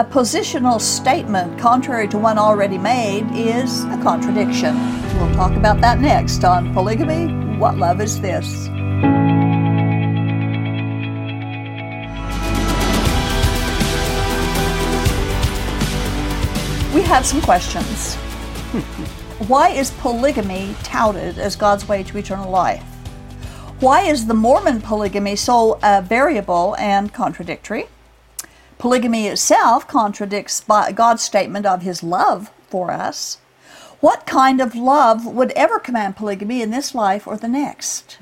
A positional statement contrary to one already made is a contradiction. We'll talk about that next on Polygamy What Love Is This? We have some questions. Why is polygamy touted as God's way to eternal life? Why is the Mormon polygamy so uh, variable and contradictory? Polygamy itself contradicts God's statement of his love for us. What kind of love would ever command polygamy in this life or the next?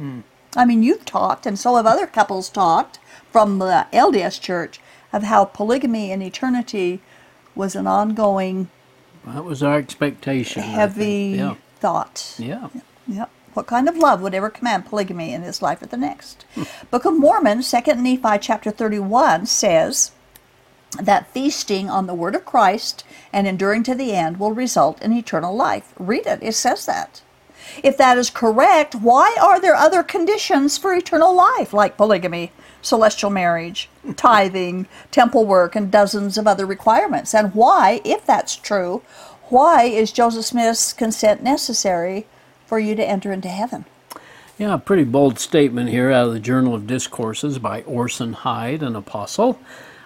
I mean, you've talked, and so have other couples talked from the LDS Church of how polygamy in eternity was an ongoing. That was our expectation. Heavy yeah. thought. Yeah. Yep. What kind of love would ever command polygamy in this life or the next? Book of Mormon, 2 Nephi chapter 31 says that feasting on the word of Christ and enduring to the end will result in eternal life. Read it, it says that. If that is correct, why are there other conditions for eternal life, like polygamy, celestial marriage, hmm. tithing, temple work, and dozens of other requirements? And why, if that's true, why is Joseph Smith's consent necessary for you to enter into heaven? Yeah, a pretty bold statement here out of the Journal of Discourses by Orson Hyde, an apostle.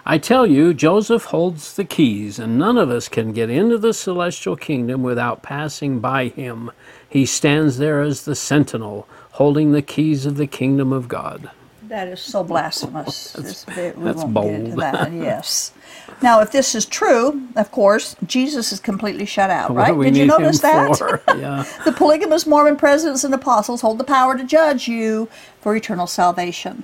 I tell you, Joseph holds the keys, and none of us can get into the celestial kingdom without passing by him. He stands there as the sentinel, holding the keys of the kingdom of God. That is so blasphemous. that's, that's bold. That, yes. Now, if this is true, of course, Jesus is completely shut out, right? Did you notice that? Yeah. the polygamous Mormon presidents and apostles hold the power to judge you for eternal salvation.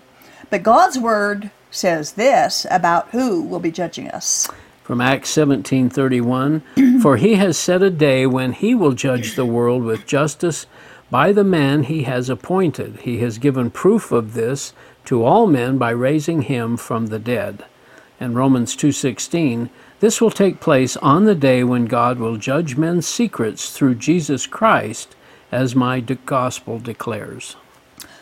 But God's word says this about who will be judging us. From Acts 17:31, for he has set a day when he will judge the world with justice by the man he has appointed. He has given proof of this to all men by raising him from the dead. And Romans 2:16, this will take place on the day when God will judge men's secrets through Jesus Christ, as my gospel declares.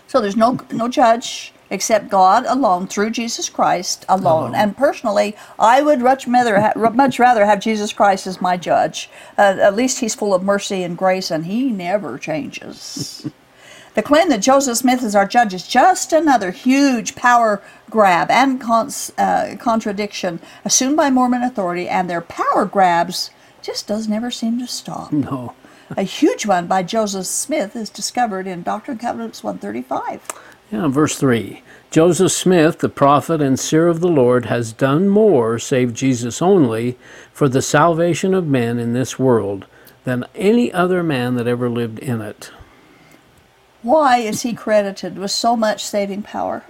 So there's no no judge except God alone through Jesus Christ alone. And personally, I would much rather much rather have Jesus Christ as my judge. Uh, at least He's full of mercy and grace, and He never changes. the claim that Joseph Smith is our judge is just another huge power grab and cons- uh, contradiction assumed by Mormon authority, and their power grabs just does never seem to stop. No. a huge one by Joseph Smith is discovered in Doctrine and Covenants 135. Yeah, verse 3 Joseph Smith, the prophet and seer of the Lord, has done more, save Jesus only, for the salvation of men in this world than any other man that ever lived in it. Why is he credited with so much saving power?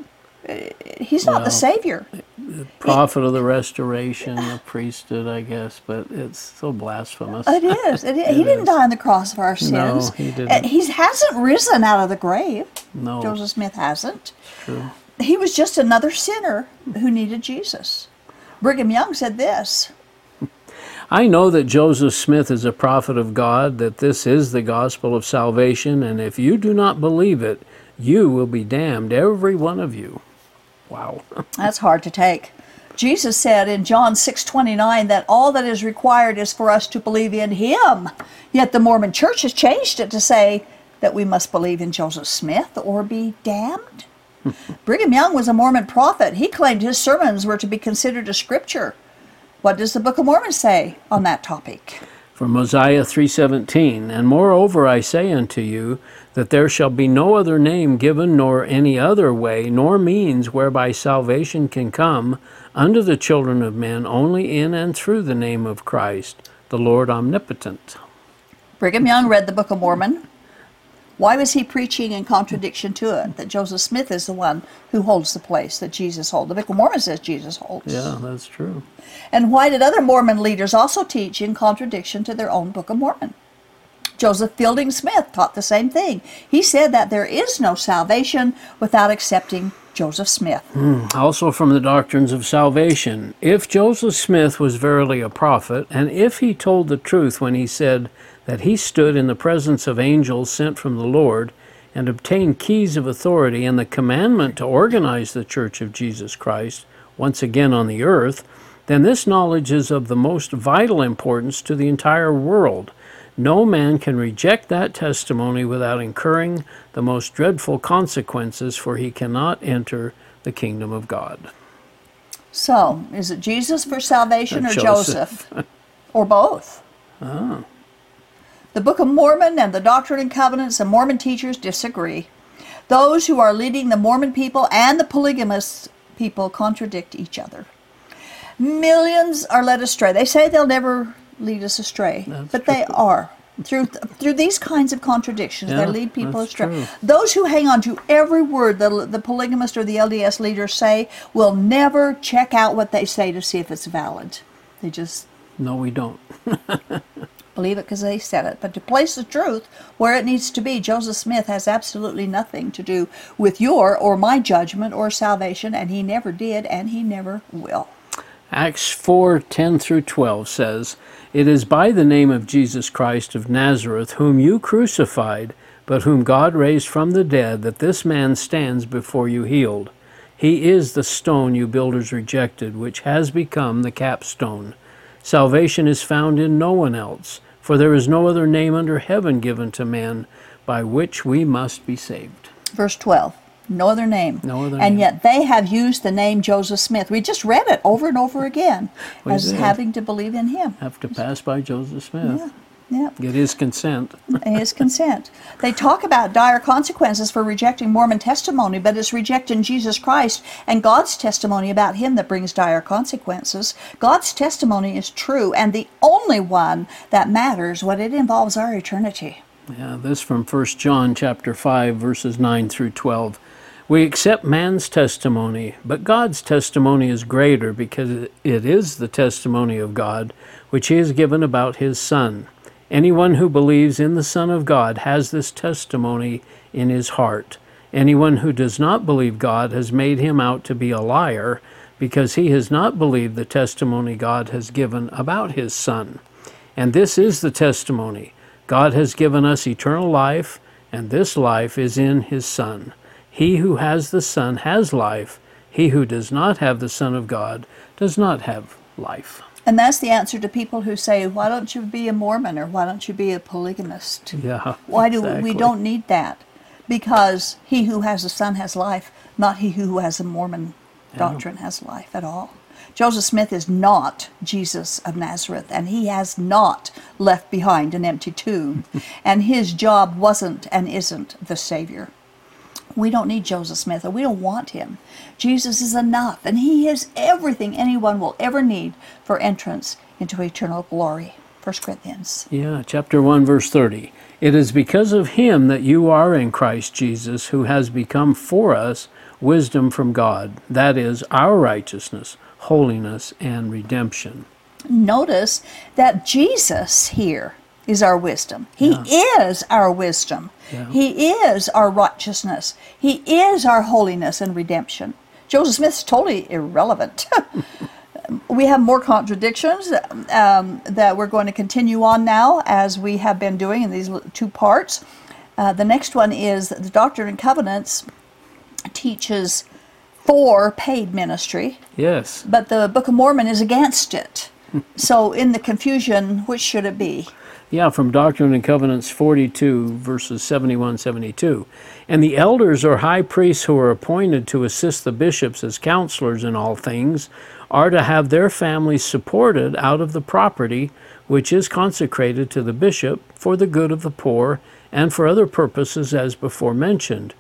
He's not well, the Savior. The prophet of the restoration, the priesthood, I guess, but it's so blasphemous. It is. It, it he didn't die on the cross for our sins. No, he uh, didn't. He hasn't risen out of the grave. No. Joseph Smith hasn't. True. He was just another sinner who needed Jesus. Brigham Young said this I know that Joseph Smith is a prophet of God, that this is the gospel of salvation, and if you do not believe it, you will be damned, every one of you. Wow. That's hard to take. Jesus said in John 6:29 that all that is required is for us to believe in him. Yet the Mormon church has changed it to say that we must believe in Joseph Smith or be damned. Brigham Young was a Mormon prophet. He claimed his sermons were to be considered a scripture. What does the Book of Mormon say on that topic? From Mosiah 3:17, and moreover I say unto you that there shall be no other name given nor any other way nor means whereby salvation can come unto the children of men only in and through the name of Christ, the Lord omnipotent. Brigham Young read the Book of Mormon. Why was he preaching in contradiction to it? That Joseph Smith is the one who holds the place that Jesus holds. The Book of Mormon says Jesus holds. Yeah, that's true. And why did other Mormon leaders also teach in contradiction to their own Book of Mormon? Joseph Fielding Smith taught the same thing. He said that there is no salvation without accepting Joseph Smith. Mm, also from the Doctrines of Salvation. If Joseph Smith was verily a prophet, and if he told the truth when he said that he stood in the presence of angels sent from the Lord, and obtained keys of authority and the commandment to organize the Church of Jesus Christ once again on the earth, then this knowledge is of the most vital importance to the entire world. No man can reject that testimony without incurring the most dreadful consequences, for he cannot enter the kingdom of God. So, is it Jesus for salvation Or or Joseph. Joseph? or both? Ah. The Book of Mormon and the Doctrine and Covenants and Mormon teachers disagree. Those who are leading the Mormon people and the polygamous people contradict each other. Millions are led astray. They say they'll never lead us astray, That's but they are. Through, through these kinds of contradictions, Yeah, they lead people astray. true. Those who hang on to every word the, the polygamist or the LDS leaders say will never check out what they say to see if it's valid. They just No, we don't. believe it because they said it. But to place the truth where it needs to be, Joseph Smith has absolutely nothing to do with your or my judgment or salvation, and he never did, and he never will. Acts 4 10 through 12 says, It is by the name of Jesus Christ of Nazareth, whom you crucified, but whom God raised from the dead, that this man stands before you healed. He is the stone you builders rejected, which has become the capstone. Salvation is found in no one else, for there is no other name under heaven given to man by which we must be saved. Verse 12. No other name. No other and name. yet they have used the name Joseph Smith. We just read it over and over again as did. having to believe in him. Have to pass by Joseph Smith. Yeah. Yeah. Get his consent. his consent. They talk about dire consequences for rejecting Mormon testimony, but it's rejecting Jesus Christ and God's testimony about him that brings dire consequences. God's testimony is true and the only one that matters when it involves our eternity. Yeah, this from 1 John chapter 5 verses 9 through 12. We accept man's testimony, but God's testimony is greater because it is the testimony of God which he has given about his son. Anyone who believes in the Son of God has this testimony in his heart. Anyone who does not believe God has made him out to be a liar because he has not believed the testimony God has given about his son. And this is the testimony God has given us eternal life, and this life is in His Son. He who has the Son has life. He who does not have the Son of God does not have life. And that's the answer to people who say, Why don't you be a Mormon or why don't you be a polygamist? Yeah. Why do we, exactly. we don't need that? Because he who has the Son has life, not he who has a Mormon doctrine has life at all. Joseph Smith is not Jesus of Nazareth, and he has not left behind an empty tomb, and his job wasn't and isn't the Savior. We don't need Joseph Smith, or we don't want him. Jesus is enough, and he is everything anyone will ever need for entrance into eternal glory. 1 Corinthians. Yeah, chapter 1, verse 30. It is because of him that you are in Christ Jesus, who has become for us wisdom from God. That is our righteousness, holiness, and redemption. Notice that Jesus here is our wisdom. He is our wisdom. Yeah. He is our righteousness. He is our holiness and redemption. Joseph Smith's totally irrelevant. we have more contradictions um, that we're going to continue on now, as we have been doing in these two parts. Uh, the next one is the Doctrine and Covenants teaches for paid ministry, Yes. but the Book of Mormon is against it. so, in the confusion, which should it be? Yeah, from Doctrine and Covenants 42, verses 71 72. And the elders or high priests who are appointed to assist the bishops as counselors in all things are to have their families supported out of the property which is consecrated to the bishop for the good of the poor and for other purposes as before mentioned,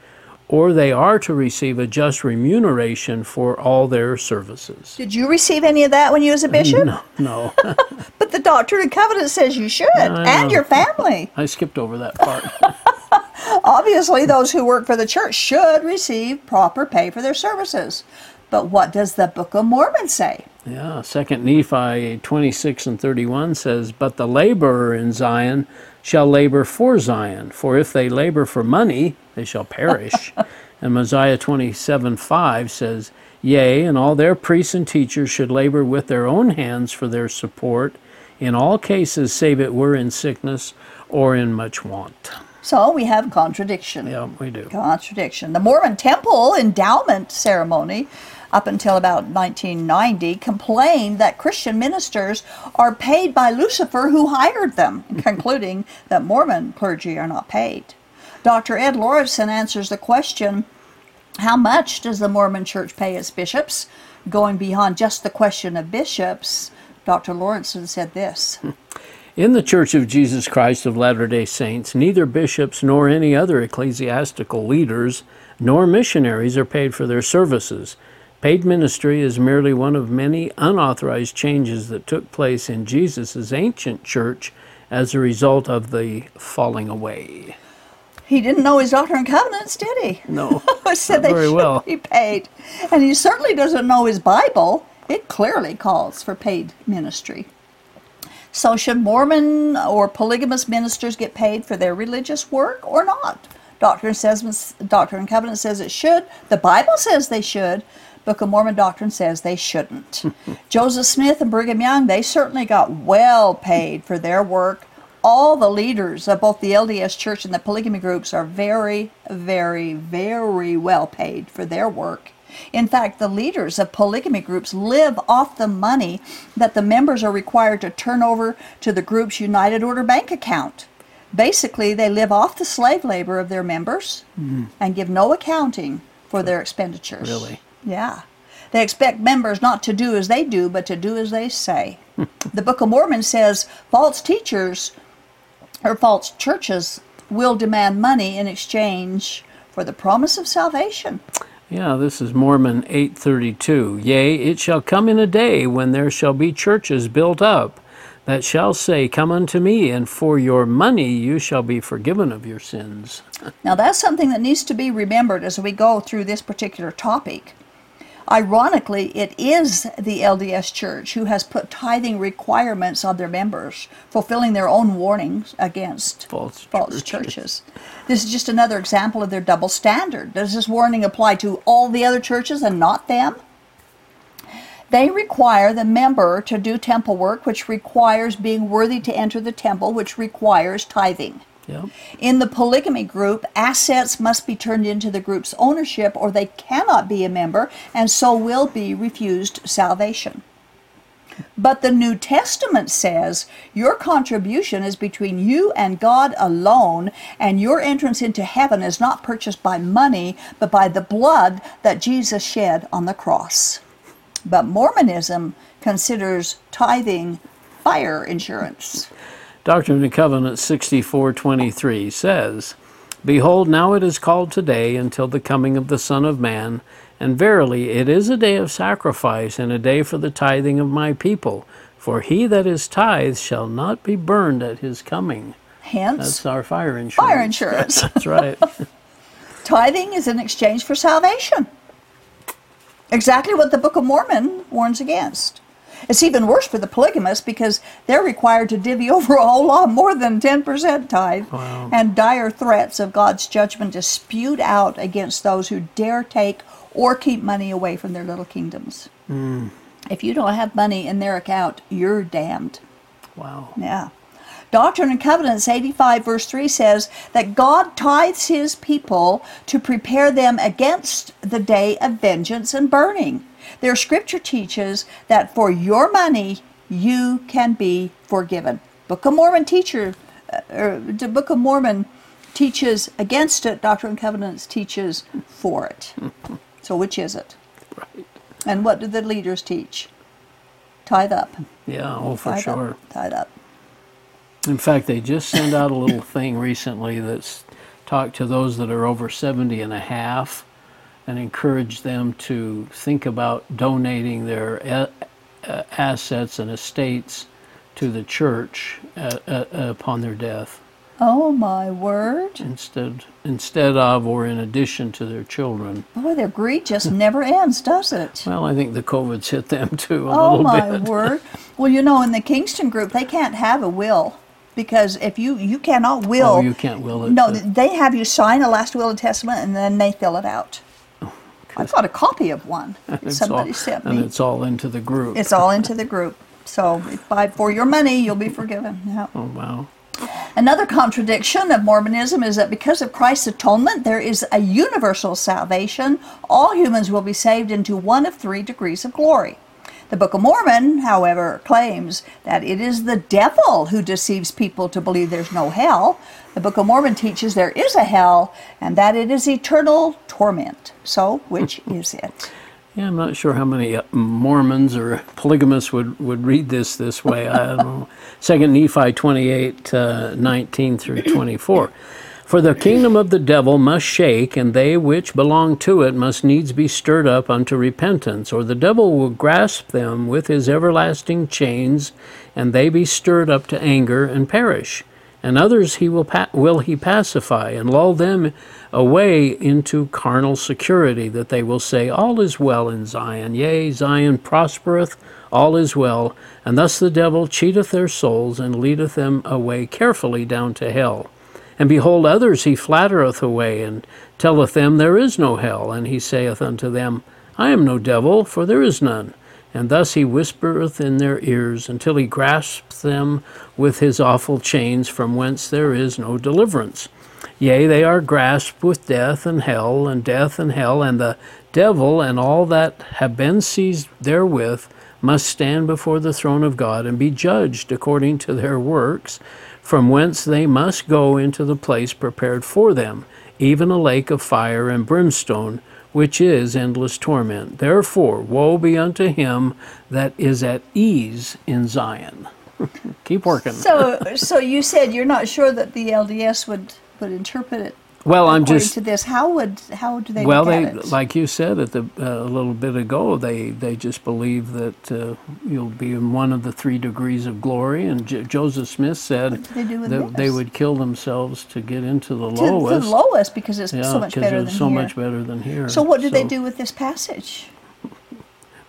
or they are to receive a just remuneration for all their services. Did you receive any of that when you was a bishop? No, no. But the Doctrine and Covenant says you should, and know. your family. I skipped over that part. Obviously, those who work for the church should receive proper pay for their services. But what does the Book of Mormon say? Yeah, Second Nephi 26 and 31 says, But the laborer in Zion shall labor for Zion, for if they labor for money, they shall perish. and Mosiah 27 5 says, Yea, and all their priests and teachers should labor with their own hands for their support, in all cases, save it were in sickness or in much want. So we have contradiction. Yeah, we do. Contradiction. The Mormon temple endowment ceremony up until about 1990, complained that Christian ministers are paid by Lucifer who hired them, concluding that Mormon clergy are not paid. Dr. Ed Lauritsen answers the question how much does the Mormon church pay its bishops? Going beyond just the question of bishops, Dr. Lauritsen said this. In the Church of Jesus Christ of Latter day Saints, neither bishops nor any other ecclesiastical leaders nor missionaries are paid for their services. Paid ministry is merely one of many unauthorized changes that took place in Jesus' ancient church as a result of the falling away. He didn't know his Doctrine and Covenants, did he? No, I said not they very should well. be paid. And he certainly doesn't know his Bible. It clearly calls for paid ministry. So, should Mormon or polygamous ministers get paid for their religious work or not? Doctrine says Doctrine and Covenant says it should. The Bible says they should. Book of Mormon doctrine says they shouldn't. Joseph Smith and Brigham Young, they certainly got well paid for their work. All the leaders of both the LDS Church and the polygamy groups are very, very, very well paid for their work. In fact, the leaders of polygamy groups live off the money that the members are required to turn over to the group's United Order bank account. Basically, they live off the slave labor of their members hmm. and give no accounting for their expenditures. Really? Yeah. They expect members not to do as they do, but to do as they say. the Book of Mormon says false teachers or false churches will demand money in exchange for the promise of salvation. Yeah, this is Mormon 8:32. Yea, it shall come in a day when there shall be churches built up that shall say, Come unto me, and for your money you shall be forgiven of your sins. Now, that's something that needs to be remembered as we go through this particular topic. Ironically, it is the LDS Church who has put tithing requirements on their members, fulfilling their own warnings against False false churches. churches. This is just another example of their double standard. Does this warning apply to all the other churches and not them? They require the member to do temple work, which requires being worthy to enter the temple, which requires tithing. Yep. In the polygamy group, assets must be turned into the group's ownership or they cannot be a member and so will be refused salvation. But the New Testament says your contribution is between you and God alone, and your entrance into heaven is not purchased by money, but by the blood that Jesus shed on the cross. But Mormonism considers tithing fire insurance. Doctrine and Covenants 64:23 says, Behold, now it is called today until the coming of the Son of Man, and verily it is a day of sacrifice and a day for the tithing of my people. For he that is tithed shall not be burned at his coming. Hence, That's our fire insurance. fire insurance. That's right. Tithing is in exchange for salvation. Exactly what the Book of Mormon warns against. It's even worse for the polygamists because they're required to divvy over a whole lot more than 10% tithe. Wow. And dire threats of God's judgment is spewed out against those who dare take or keep money away from their little kingdoms. Hmm. If you don't have money in their account, you're damned. wow. Yeah. Doctrine and Covenants 85, verse 3 says that God tithes his people to prepare them against the day of vengeance and burning. Their scripture teaches that for your money you can be forgiven. Book of Mormon teacher, uh, or the Book of Mormon teaches against it. Doctrine and Covenants teaches for it. So which is it? Right. And what do the leaders teach? Tithe up. Yeah, oh for sure. Up, tithe up. In fact, they just sent out a little thing recently that's talked to those that are over 70 and a half and encourage them to think about donating their a- uh, assets and estates to the church uh, uh, upon their death Oh my word. instead instead of or in addition to their children. Boy, their greed just never ends, does it? Well, I think the COVID's hit them too a Oh little my bit. word. Well, you know, in the Kingston group, they can't have a will because if you you cannot will Oh, you can't will it. No, to- they have you sign a last will and testament and then they fill it out. I've got a copy of one. Somebody all, sent and me. it's all into the group. It's all into the group. So if by for your money, you'll be forgiven. Yeah. oh wow. Another contradiction of Mormonism is that because of Christ's atonement, there is a universal salvation. All humans will be saved into one of three degrees of glory. The Book of Mormon, however, claims that it is the devil who deceives people to believe there's no hell. The Book of Mormon teaches there is a hell and that it is eternal torment. So, which is it? Yeah, I'm not sure how many uh, Mormons or polygamists would, would read this this way. I don't know. Second Nephi 28, uh, 19 through 24. For the kingdom of the devil must shake, and they which belong to it must needs be stirred up unto repentance, or the devil will grasp them with his everlasting chains, and they be stirred up to anger and perish. And others he will pa- will he pacify and lull them away into carnal security that they will say all is well in Zion. Yea Zion prospereth. All is well. And thus the devil cheateth their souls and leadeth them away carefully down to hell and behold others he flattereth away and telleth them there is no hell. And he saith unto them I am no devil for there is none. And thus he whispereth in their ears until he grasps them with his awful chains, from whence there is no deliverance. Yea, they are grasped with death and hell, and death and hell, and the devil and all that have been seized therewith must stand before the throne of God and be judged according to their works, from whence they must go into the place prepared for them, even a lake of fire and brimstone which is endless torment. Therefore, woe be unto him that is at ease in Zion. Keep working. So, so you said you're not sure that the LDS would would interpret it well, I'm just to this. How would how do they? Well, they like you said at the uh, a little bit ago, they they just believe that uh, you'll be in one of the three degrees of glory. And J- Joseph Smith said they that they would kill themselves to get into the to lowest. The lowest because it's yeah, so much better than it's because it's so here. much better than here. So what do so, they do with this passage?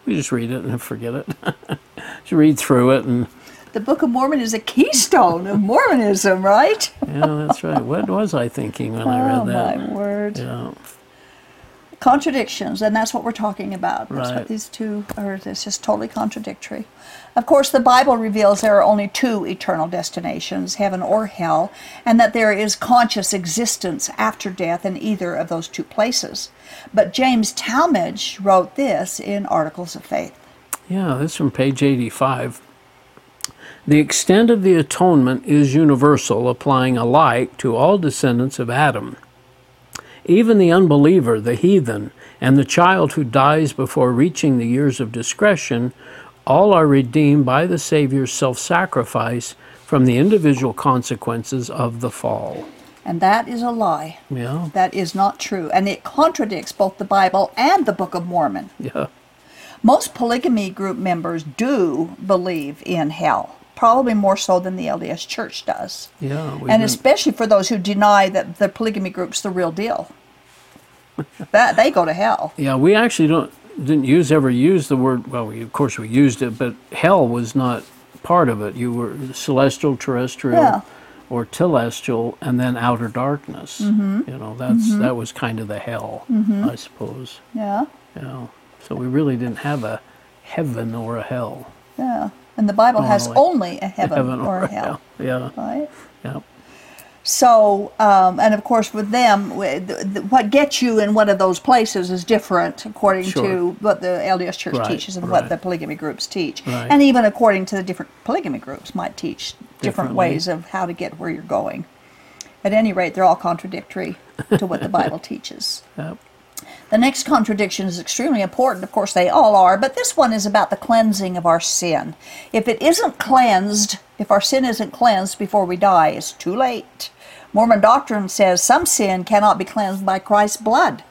We just read it and forget it. just read through it and the Book of Mormon is a keystone of Mormonism, right? Yeah, that's right. What was I thinking when oh, I read oh, that? Oh, my word. Yeah. Contradictions, and that's what we're talking about. That's right. what these two are. It's just totally contradictory. Of course, the Bible reveals there are only two eternal destinations, heaven or hell, and that there is conscious existence after death in either of those two places. But James Talmage wrote this in Articles of Faith. Yeah, this is from page 85. The extent of the atonement is universal, applying alike to all descendants of Adam. Even the unbeliever, the heathen, and the child who dies before reaching the years of discretion, all are redeemed by the Savior's self sacrifice from the individual consequences of the fall. And that is a lie. Yeah. That is not true. And it contradicts both the Bible and the Book of Mormon. Yeah. Most polygamy group members do believe in hell probably more so than the LDS Church does. Yeah, and especially for those who deny that the polygamy group's the real deal. that they go to hell. Yeah, we actually don't didn't use ever use the word. Well, we, of course we used it, but hell was not part of it. You were celestial, terrestrial. Yeah. Or telestial, and then outer darkness. Mm-hmm. You know, that's mm-hmm. that was kind of the hell, mm-hmm. I suppose. Yeah. Yeah. So we really didn't have a heaven or a hell. Yeah. And the Bible has only a heaven, heaven or, or, a hell. hell. Yeah. Right? Yeah. So, um, and of course, with them, what gets you in one of those places is different according sure. to what the LDS Church right, teaches and right. what the polygamy groups teach. Right. And even according to the different polygamy groups, might teach different ways of how to get where you're going. At any rate, they're all contradictory to what the Bible teaches. Yep. The next contradiction is extremely important. Of course, they all are, but this one is about the cleansing of our sin. If it isn't cleansed, if our sin isn't cleansed before we die, it's too late. Mormon doctrine says some sin cannot be cleansed by Christ's blood.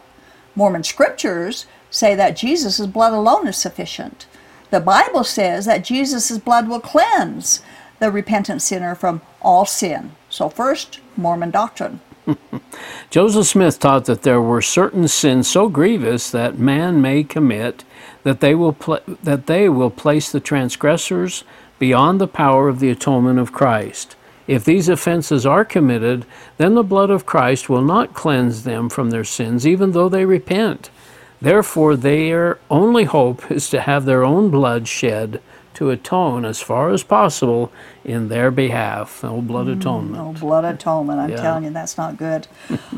Mormon scriptures say that Jesus' blood alone is sufficient. The Bible says that Jesus' blood will cleanse the repentant sinner from all sin. So, first, Mormon doctrine. Joseph Smith taught that there were certain sins so grievous that man may commit that they will pl- that they will place the transgressors beyond the power of the atonement of Christ. If these offenses are committed, then the blood of Christ will not cleanse them from their sins, even though they repent. Therefore, their only hope is to have their own blood shed to atone as far as possible in their behalf. Oh, blood mm, atonement. No blood atonement. I'm Yeah. telling you, that's not good.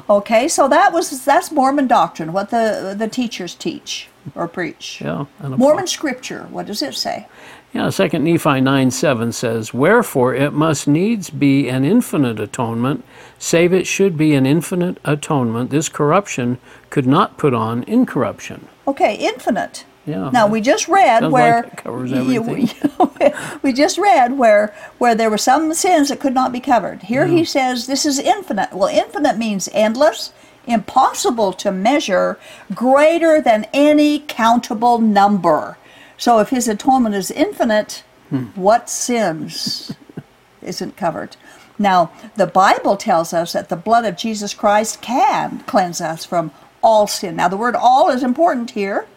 okay, so that was that's Mormon doctrine, what the the teachers teach or preach. Yeah, Mormon scripture, what does it say? Yeah, Second Nephi nine seven says, "Wherefore it must needs be an infinite atonement, save it should be an infinite atonement. This corruption could not put on incorruption." Okay, infinite. Yeah. Now we just read Sounds where like covers you- everything. we, we just read where where there were some sins that could not be covered. Here he says this is infinite. Well, infinite means endless, impossible to measure, greater than any countable number. So if his atonement is infinite, Hmm. what sins isn't covered? Now, the Bible tells us that the blood of Jesus Christ can cleanse us from all sin. Now, the word all is important here.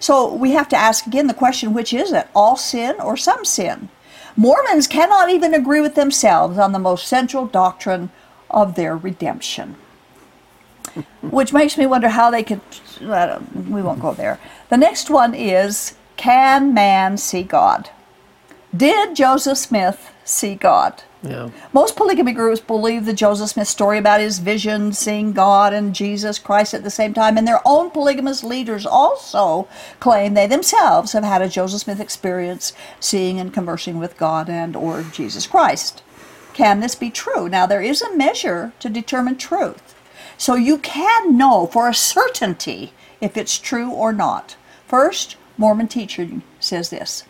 So we have to ask again the question which is it, all sin or some sin? Mormons cannot even agree with themselves on the most central doctrine of their redemption. Which makes me wonder how they could. Don't- We won't go there. The next one is Can man see God? Did Joseph Smith see God? Yeah. Most polygamy groups believe the Joseph Smith story about his vision, seeing God and Jesus Christ at the same time, and their own polygamous leaders also claim they themselves have had a Joseph Smith experience, seeing and conversing with God and or Jesus Christ. Can this be true? Now there is a measure to determine truth. So you can know for a certainty if it's true or not. First, Mormon teaching says this.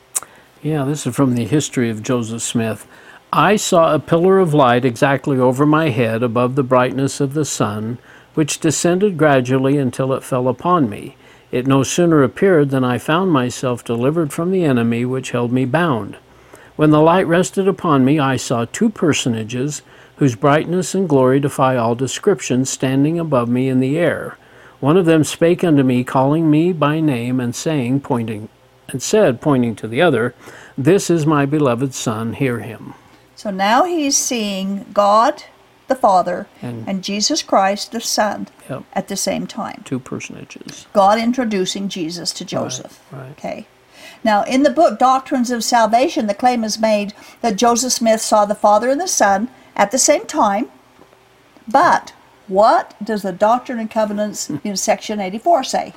Yeah, this is from the history of Joseph Smith. I saw a pillar of light exactly over my head above the brightness of the sun, which descended gradually until it fell upon me. It no sooner appeared than I found myself delivered from the enemy which held me bound. When the light rested upon me, I saw two personages whose brightness and glory defy all description standing above me in the air. One of them spake unto me, calling me by name, and saying, pointing, and said, pointing to the other, This is my beloved Son, hear him. So now he's seeing God the Father And- and, Jesus Christ the Son Yep. at the same time. Two personages. God introducing Jesus to Joseph. right. Okay. Now, in the book Doctrines of Salvation, the claim is made that Joseph Smith saw the Father and the Son at the same time. But what does the Doctrine and Covenants in section 84 say?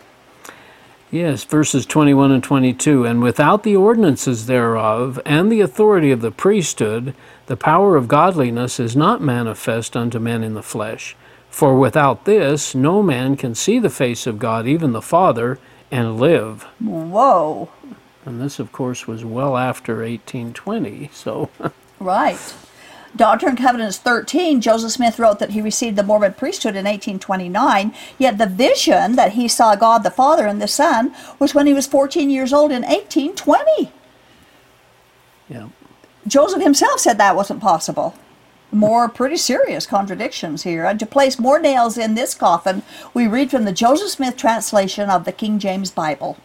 Yes, verses 21 and 22. And without the ordinances thereof, and the authority of the priesthood, the power of godliness is not manifest unto men in the flesh. For without this, no man can see the face of God, even the Father, and live. Whoa. And this, of course, was well after 1820. So, Right. Doctrine and Covenants 13, Joseph Smith wrote that he received the Mormon priesthood in 1829, yet the vision that he saw God the Father and the Son was when he was 14 years old in 1820. yeah. Joseph himself said that wasn't possible. More pretty serious contradictions here. And to place more nails in this coffin, we read from the Joseph Smith translation of the King James Bible.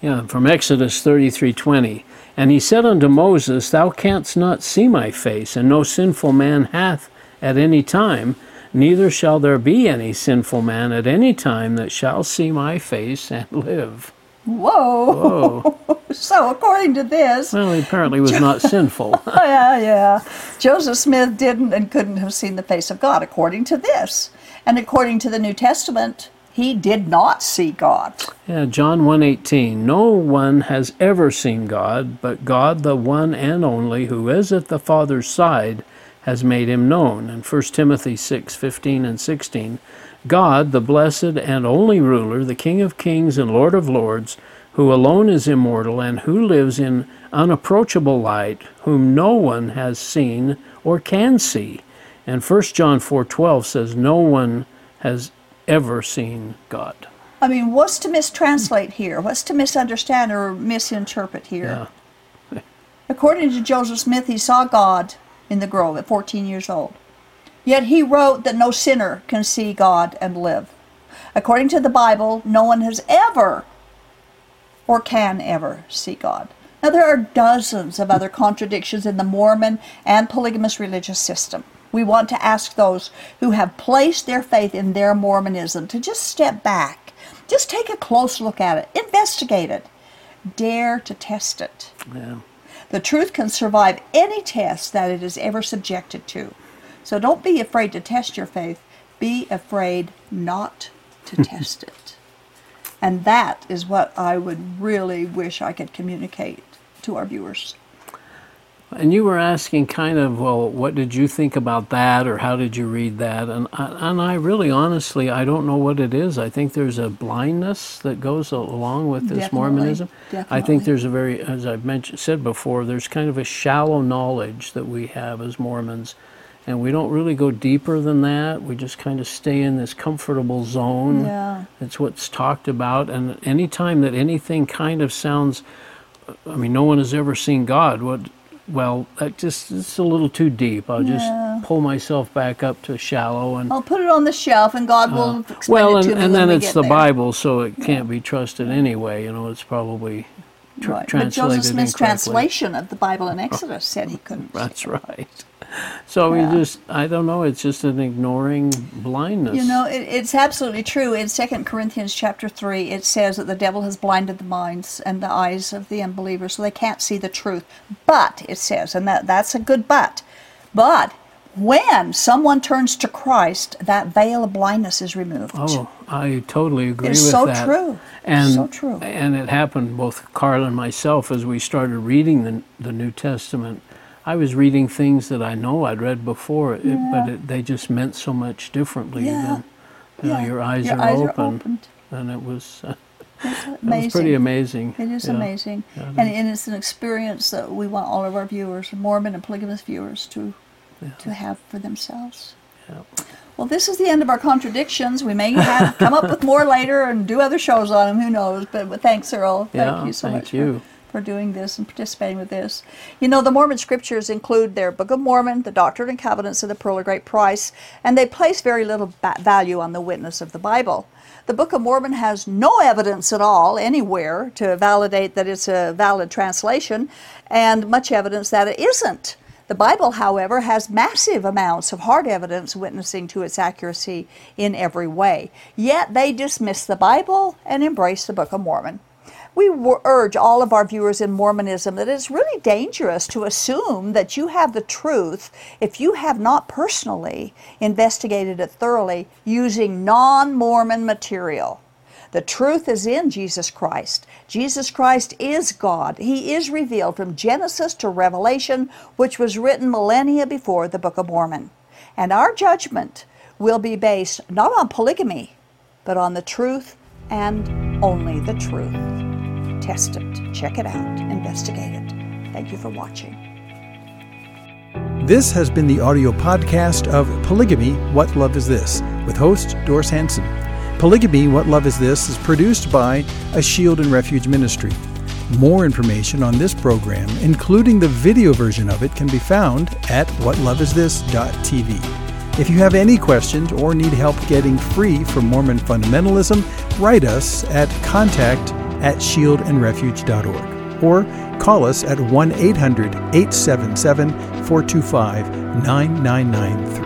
Yeah, from Exodus 33:20. And he said unto Moses, Thou canst not see my face, and no sinful man hath at any time, neither shall there be any sinful man at any time that shall see my face and live. Whoa! Oh, So, according to this, well, he apparently was not sinful. Oh, yeah, yeah. Joseph Smith didn't and couldn't have seen the face of God, according to this. And according to the New Testament, he did not see God. Yeah, John 1:18. No one has ever seen God, but God the one and only who is at the Father's side has made him known. And 1 Timothy 6:15 and 16. God, the blessed and only ruler, the King of kings and Lord of lords, who alone is immortal and who lives in unapproachable light, whom no one has seen or can see. And 1 John 4:12 says no one has ever seen God. I mean, what's to mistranslate here? What's to misunderstand or misinterpret here? Yeah. According to Joseph Smith, he saw God in the grove at 14 years old. Yet he wrote that no sinner can see God and live. According to the Bible, no one has ever or can ever see God. Now, there are dozens of other contradictions in the Mormon and polygamous religious system. We want to ask those who have placed their faith in their Mormonism to just step back, just take a close look at it, investigate it, dare to test it. Yeah. The truth can survive any test that it is ever subjected to. So don't be afraid to test your faith. Be afraid not to test it. And that is what I would really wish I could communicate to our viewers. And you were asking kind of, well, what did you think about that, or how did you read that? And I, and I really, honestly, I don't know what it is. I think there's a blindness that goes along with this Definitely, Mormonism. I think there's a very, as I've mentioned, said before, there's kind of a shallow knowledge that we have as Mormons, and we don't really go deeper than that. We just kind of stay in this comfortable zone. Yeah. It's what's talked about, and anytime that anything kind of sounds uh, I mean, no one has ever seen God. What? Well, that just it's a little too deep. I'll Yeah. just pull myself back up to shallow and I'll put it on the shelf and God will explain Uh, well, it and, to me and when then it's the there. Bible, so it can't be trusted anyway. You know, it's probably tr- Right. But Joseph Smith's translation of the Bible in Exodus said he couldn't. see That's right. So Yeah. we just, I don't know. It's just an ignoring blindness. You know, it, it's absolutely true. In Second Corinthians chapter three, it says that the devil has blinded the minds and the eyes of the unbelievers, so they can't see the truth. But it says, and that that's a good but. But when someone turns to Christ, that veil of blindness is removed. Oh, I totally agree It's with so that. true. And So true. and it happened both Earl and myself as we started reading the the New Testament. I was reading things that I know I'd read before, it, but it, they just meant so much differently Yeah. than you know, Yeah. your eyes, Your are, eyes are open, opened. and it was uh, It's it was amazing. pretty amazing. It is yeah. amazing. Yeah, it and, is. and it's an experience that we want all of our viewers, Mormon and polygamous viewers, to to have for themselves. Yeah. Well, this is the end of our contradictions. We may have come up with more later and do other shows on them. Who knows? But, but thanks, Earl. Thank Yeah, you so thank much you. For, for doing this and participating with this. You know, the Mormon scriptures include their Book of Mormon, the Doctrine and Covenants, and the Pearl of Great Price, and they place very little ba- value on the witness of the Bible. The Book of Mormon has no evidence at all anywhere to validate that it's a valid translation, and much evidence that it isn't. The Bible, however, has massive amounts of hard evidence witnessing to its accuracy in every way. Yet they dismiss the Bible and embrace the Book of Mormon. We urge all of our viewers in Mormonism that it's really dangerous to assume that you have the truth if you have not personally investigated it thoroughly using non Mormon material. The truth is in Jesus Christ. Jesus Christ is God. He is revealed from Genesis to Revelation, which was written millennia before the Book of Mormon. And our judgment will be based not on polygamy, but on the truth and only the truth. Test it, check it out, investigate it. Thank you for watching. This has been the audio podcast of Polygamy What Love Is This with host Doris Hanson. Polygamy What Love Is This is produced by A Shield and Refuge Ministry. More information on this program, including the video version of it, can be found at whatloveisthis.tv. If you have any questions or need help getting free from Mormon fundamentalism, write us at contact at shieldandrefuge.org or call us at 1 800 877 425 9993.